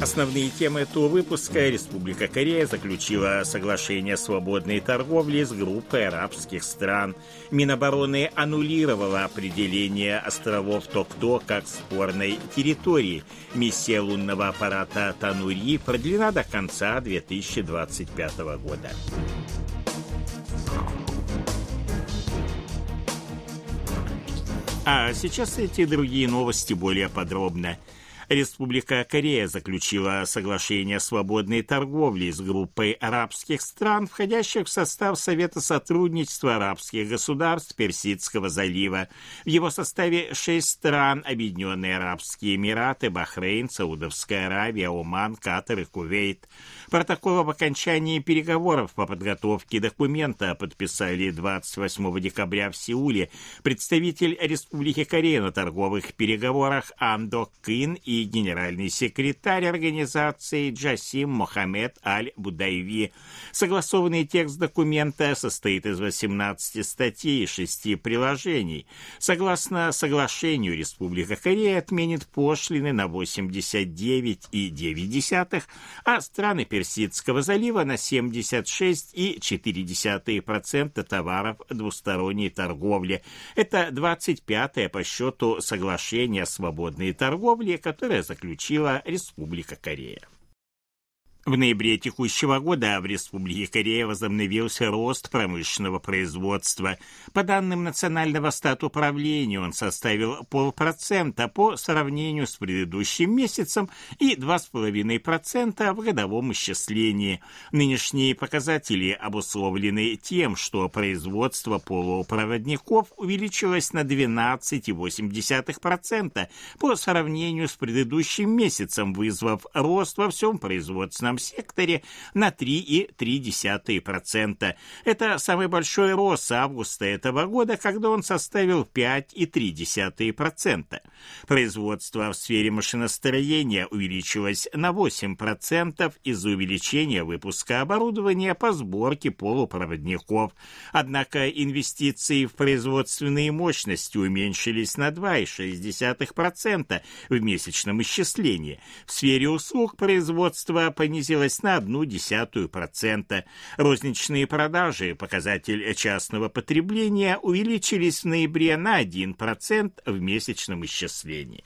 Основные темы этого выпуска. Республика Корея заключила соглашение о свободной торговле с группой арабских стран. Минобороны аннулировала определение островов Токто как спорной территории. Миссия лунного аппарата Танури продлена до конца 2025 года. А сейчас эти другие новости более подробно. Республика Корея заключила соглашение о свободной торговле с группой арабских стран, входящих в состав Совета сотрудничества арабских государств Персидского залива. В его составе шесть стран – Объединенные Арабские Эмираты, Бахрейн, Саудовская Аравия, Оман, Катар и Кувейт. Протокол об окончании переговоров по подготовке документа подписали 28 декабря в Сеуле представитель Республики Корея на торговых переговорах Ан Док Гын и генеральный секретарь организации Джасим Мохаммед Аль-Будайви. Согласованный текст документа состоит из 18 статей и 6 приложений. Согласно соглашению, Республика Корея отменит пошлины на 89,9, а страны Персидского залива на 76,4% товаров двусторонней торговли. Это 25-е по счету соглашение о свободной торговле, которое которое заключила Республика Корея. В ноябре текущего года в Республике Корея возобновился рост промышленного производства. По данным Национального статуправления он составил полпроцента по сравнению с предыдущим месяцем и 2,5% в годовом исчислении. Нынешние показатели обусловлены тем, что производство полупроводников увеличилось на 12,8% по сравнению с предыдущим месяцем, вызвав рост во всем производственном нефтяном секторе на 3,3%. Это самый большой рост августа этого года, когда он составил 5,3%. Производство в сфере машиностроения увеличилось на 8% из-за увеличения выпуска оборудования по сборке полупроводников. Однако инвестиции в производственные мощности уменьшились на 2,6% в месячном исчислении. В сфере услуг производство понизилось снизилась на одну десятую процента. Розничные продажи, показатель частного потребления, увеличились в ноябре на 1% в месячном исчислении.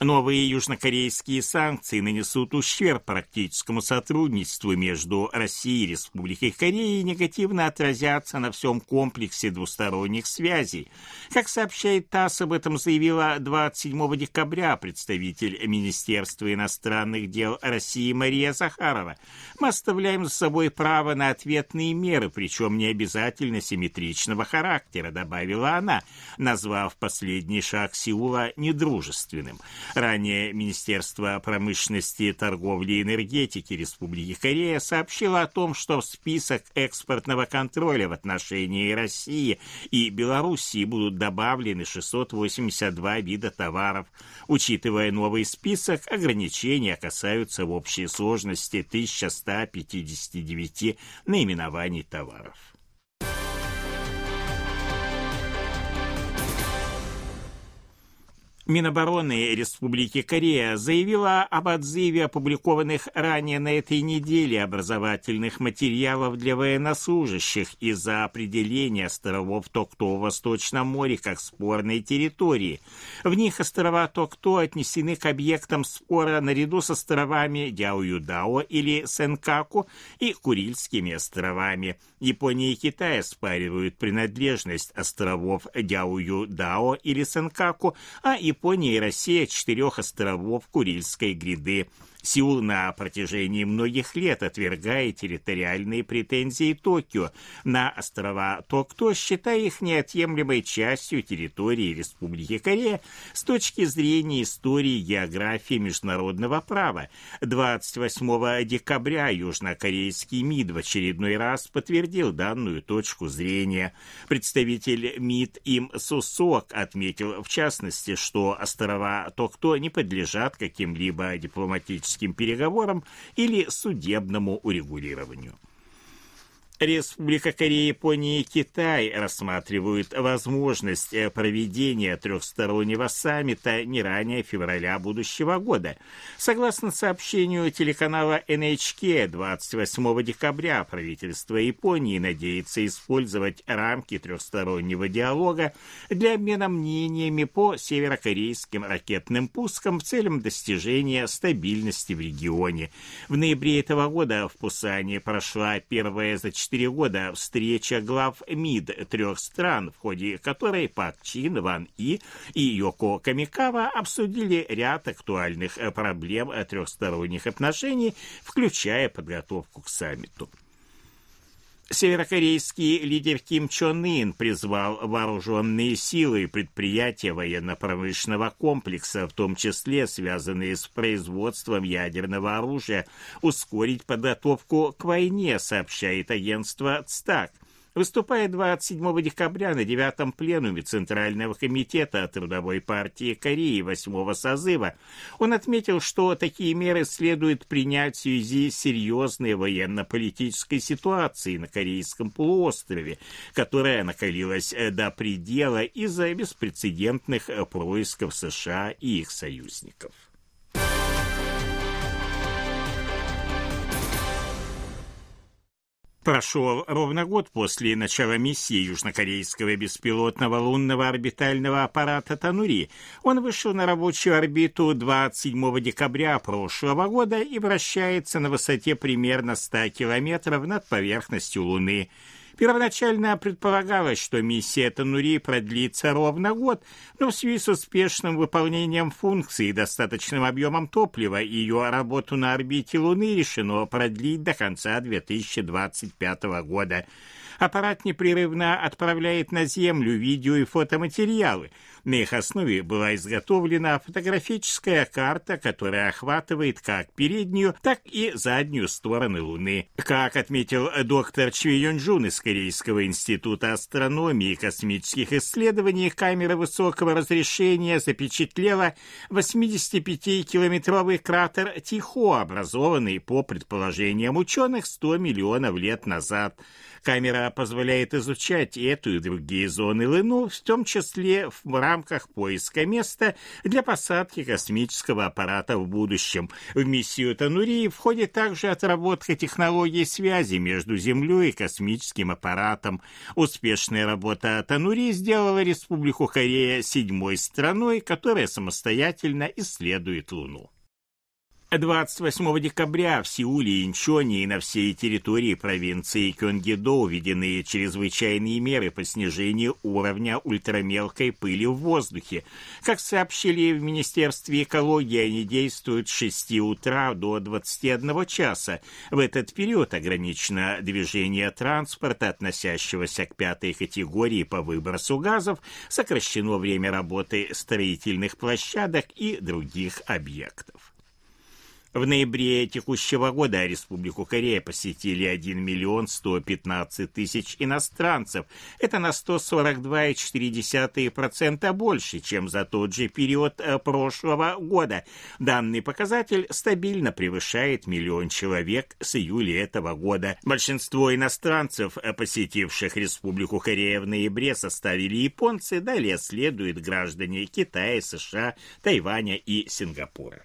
Новые южнокорейские санкции нанесут ущерб практическому сотрудничеству между Россией и Республикой Корея и негативно отразятся на всем комплексе двусторонних связей. Как сообщает ТАСС, об этом заявила 27 декабря представитель Министерства иностранных дел России Мария Захарова. Мы оставляем за собой право на ответные меры, причем не обязательно симметричного характера, добавила она, назвав последний шаг Сеула недружественным. Ранее Министерство промышленности, торговли и энергетики Республики Корея сообщило о том, что в список экспортного контроля в отношении России и Белоруссии будут добавлены 682 вида товаров. Учитывая новый список, ограничения касаются в общей сложности 1159 наименований товаров. Минобороны Республики Корея заявила об отзыве опубликованных ранее на этой неделе образовательных материалов для военнослужащих из-за определения островов Токто в Восточном море как спорной территории. В них острова Токто отнесены к объектам спора наряду с островами Дяоюдао или Сенкаку и Курильскими островами. Япония и Китай оспаривают принадлежность островов Дяоюдао или Сенкаку, а и Япония и Россия четырех островов Курильской гряды. Сеул на протяжении многих лет отвергает территориальные претензии Токио на острова Токто, считая их неотъемлемой частью территории Республики Корея с точки зрения истории географии международного права. 28 декабря южнокорейский МИД в очередной раз подтвердил данную точку зрения. Представитель МИД Им Сусок отметил в частности, что острова Токто не подлежат каким-либо дипломатическим дипломатическим переговорам или судебному урегулированию. Республика Корея, Япония и Китай рассматривают возможность э, проведения трехстороннего саммита не ранее февраля будущего года. Согласно сообщению телеканала NHK 28 декабря, правительство Японии надеется использовать рамки трехстороннего диалога для обмена мнениями по северокорейским ракетным пускам в целям достижения стабильности в регионе. В ноябре этого года в Пусане прошла первая за четыре года встреча глав МИД трех стран, в ходе которой Пак Чин, Ван И и Йоко Камикава обсудили ряд актуальных проблем трехсторонних отношений, включая подготовку к саммиту. Северокорейский лидер Ким Чон Ын призвал вооруженные силы и предприятия военно-промышленного комплекса, в том числе связанные с производством ядерного оружия, ускорить подготовку к войне, сообщает агентство ЦТАК. Выступая 27 декабря на девятом пленуме Центрального комитета Трудовой партии Кореи восьмого созыва, он отметил, что такие меры следует принять в связи с серьезной военно-политической ситуацией на Корейском полуострове, которая накалилась до предела из-за беспрецедентных происков США и их союзников. Прошел ровно год после начала миссии южнокорейского беспилотного лунного орбитального аппарата «Танури». Он вышел на рабочую орбиту 27 декабря прошлого года и вращается на высоте примерно 100 километров над поверхностью Луны. Первоначально предполагалось, что миссия Танури продлится ровно год, но в связи с успешным выполнением функций и достаточным объемом топлива ее работу на орбите Луны решено продлить до конца 2025 года. Аппарат непрерывно отправляет на Землю видео и фотоматериалы. На их основе была изготовлена фотографическая карта, которая охватывает как переднюю, так и заднюю стороны Луны. Как отметил доктор Чви Юнджун из Корейского института астрономии и космических исследований, камера высокого разрешения запечатлела 85-километровый кратер Тихо, образованный, по предположениям ученых, 100 миллионов лет назад. Камера позволяет изучать эту и другие зоны Луны, в том числе в рамках поиска места для посадки космического аппарата в будущем. В миссию Танурии входит также отработка технологий связи между Землей и космическим аппаратом. Успешная работа Танурии сделала Республику Корея седьмой страной, которая самостоятельно исследует Луну. 28 декабря в Сеуле, Инчоне и на всей территории провинции Кёнгидо введены чрезвычайные меры по снижению уровня ультрамелкой пыли в воздухе. Как сообщили в Министерстве экологии, они действуют с 6 утра до 21 часа. В этот период ограничено движение транспорта, относящегося к пятой категории по выбросу газов, сокращено время работы строительных площадок и других объектов. В ноябре текущего года Республику Корея посетили 1 миллион 115 тысяч иностранцев. Это на 142,4% больше, чем за тот же период э, прошлого года. Данный показатель стабильно превышает миллион человек с июля этого года. Большинство иностранцев, э, посетивших Республику Корея в ноябре, составили японцы, далее следуют граждане Китая, США, Тайваня и Сингапура.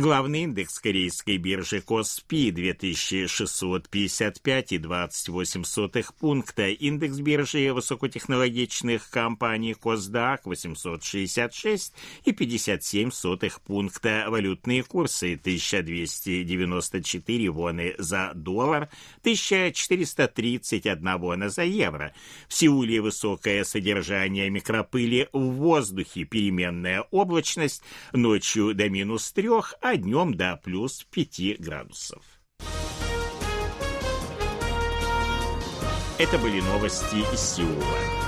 Главный индекс корейской биржи Коспи 2655,28 пункта. Индекс биржи высокотехнологичных компаний Косдак 866,57 пункта. Валютные курсы 1294 воны за доллар, 1431 вона за евро. В Сеуле высокое содержание микропыли в воздухе, переменная облачность, ночью до минус 3, а днем до плюс 5 градусов. Это были новости из Сеула.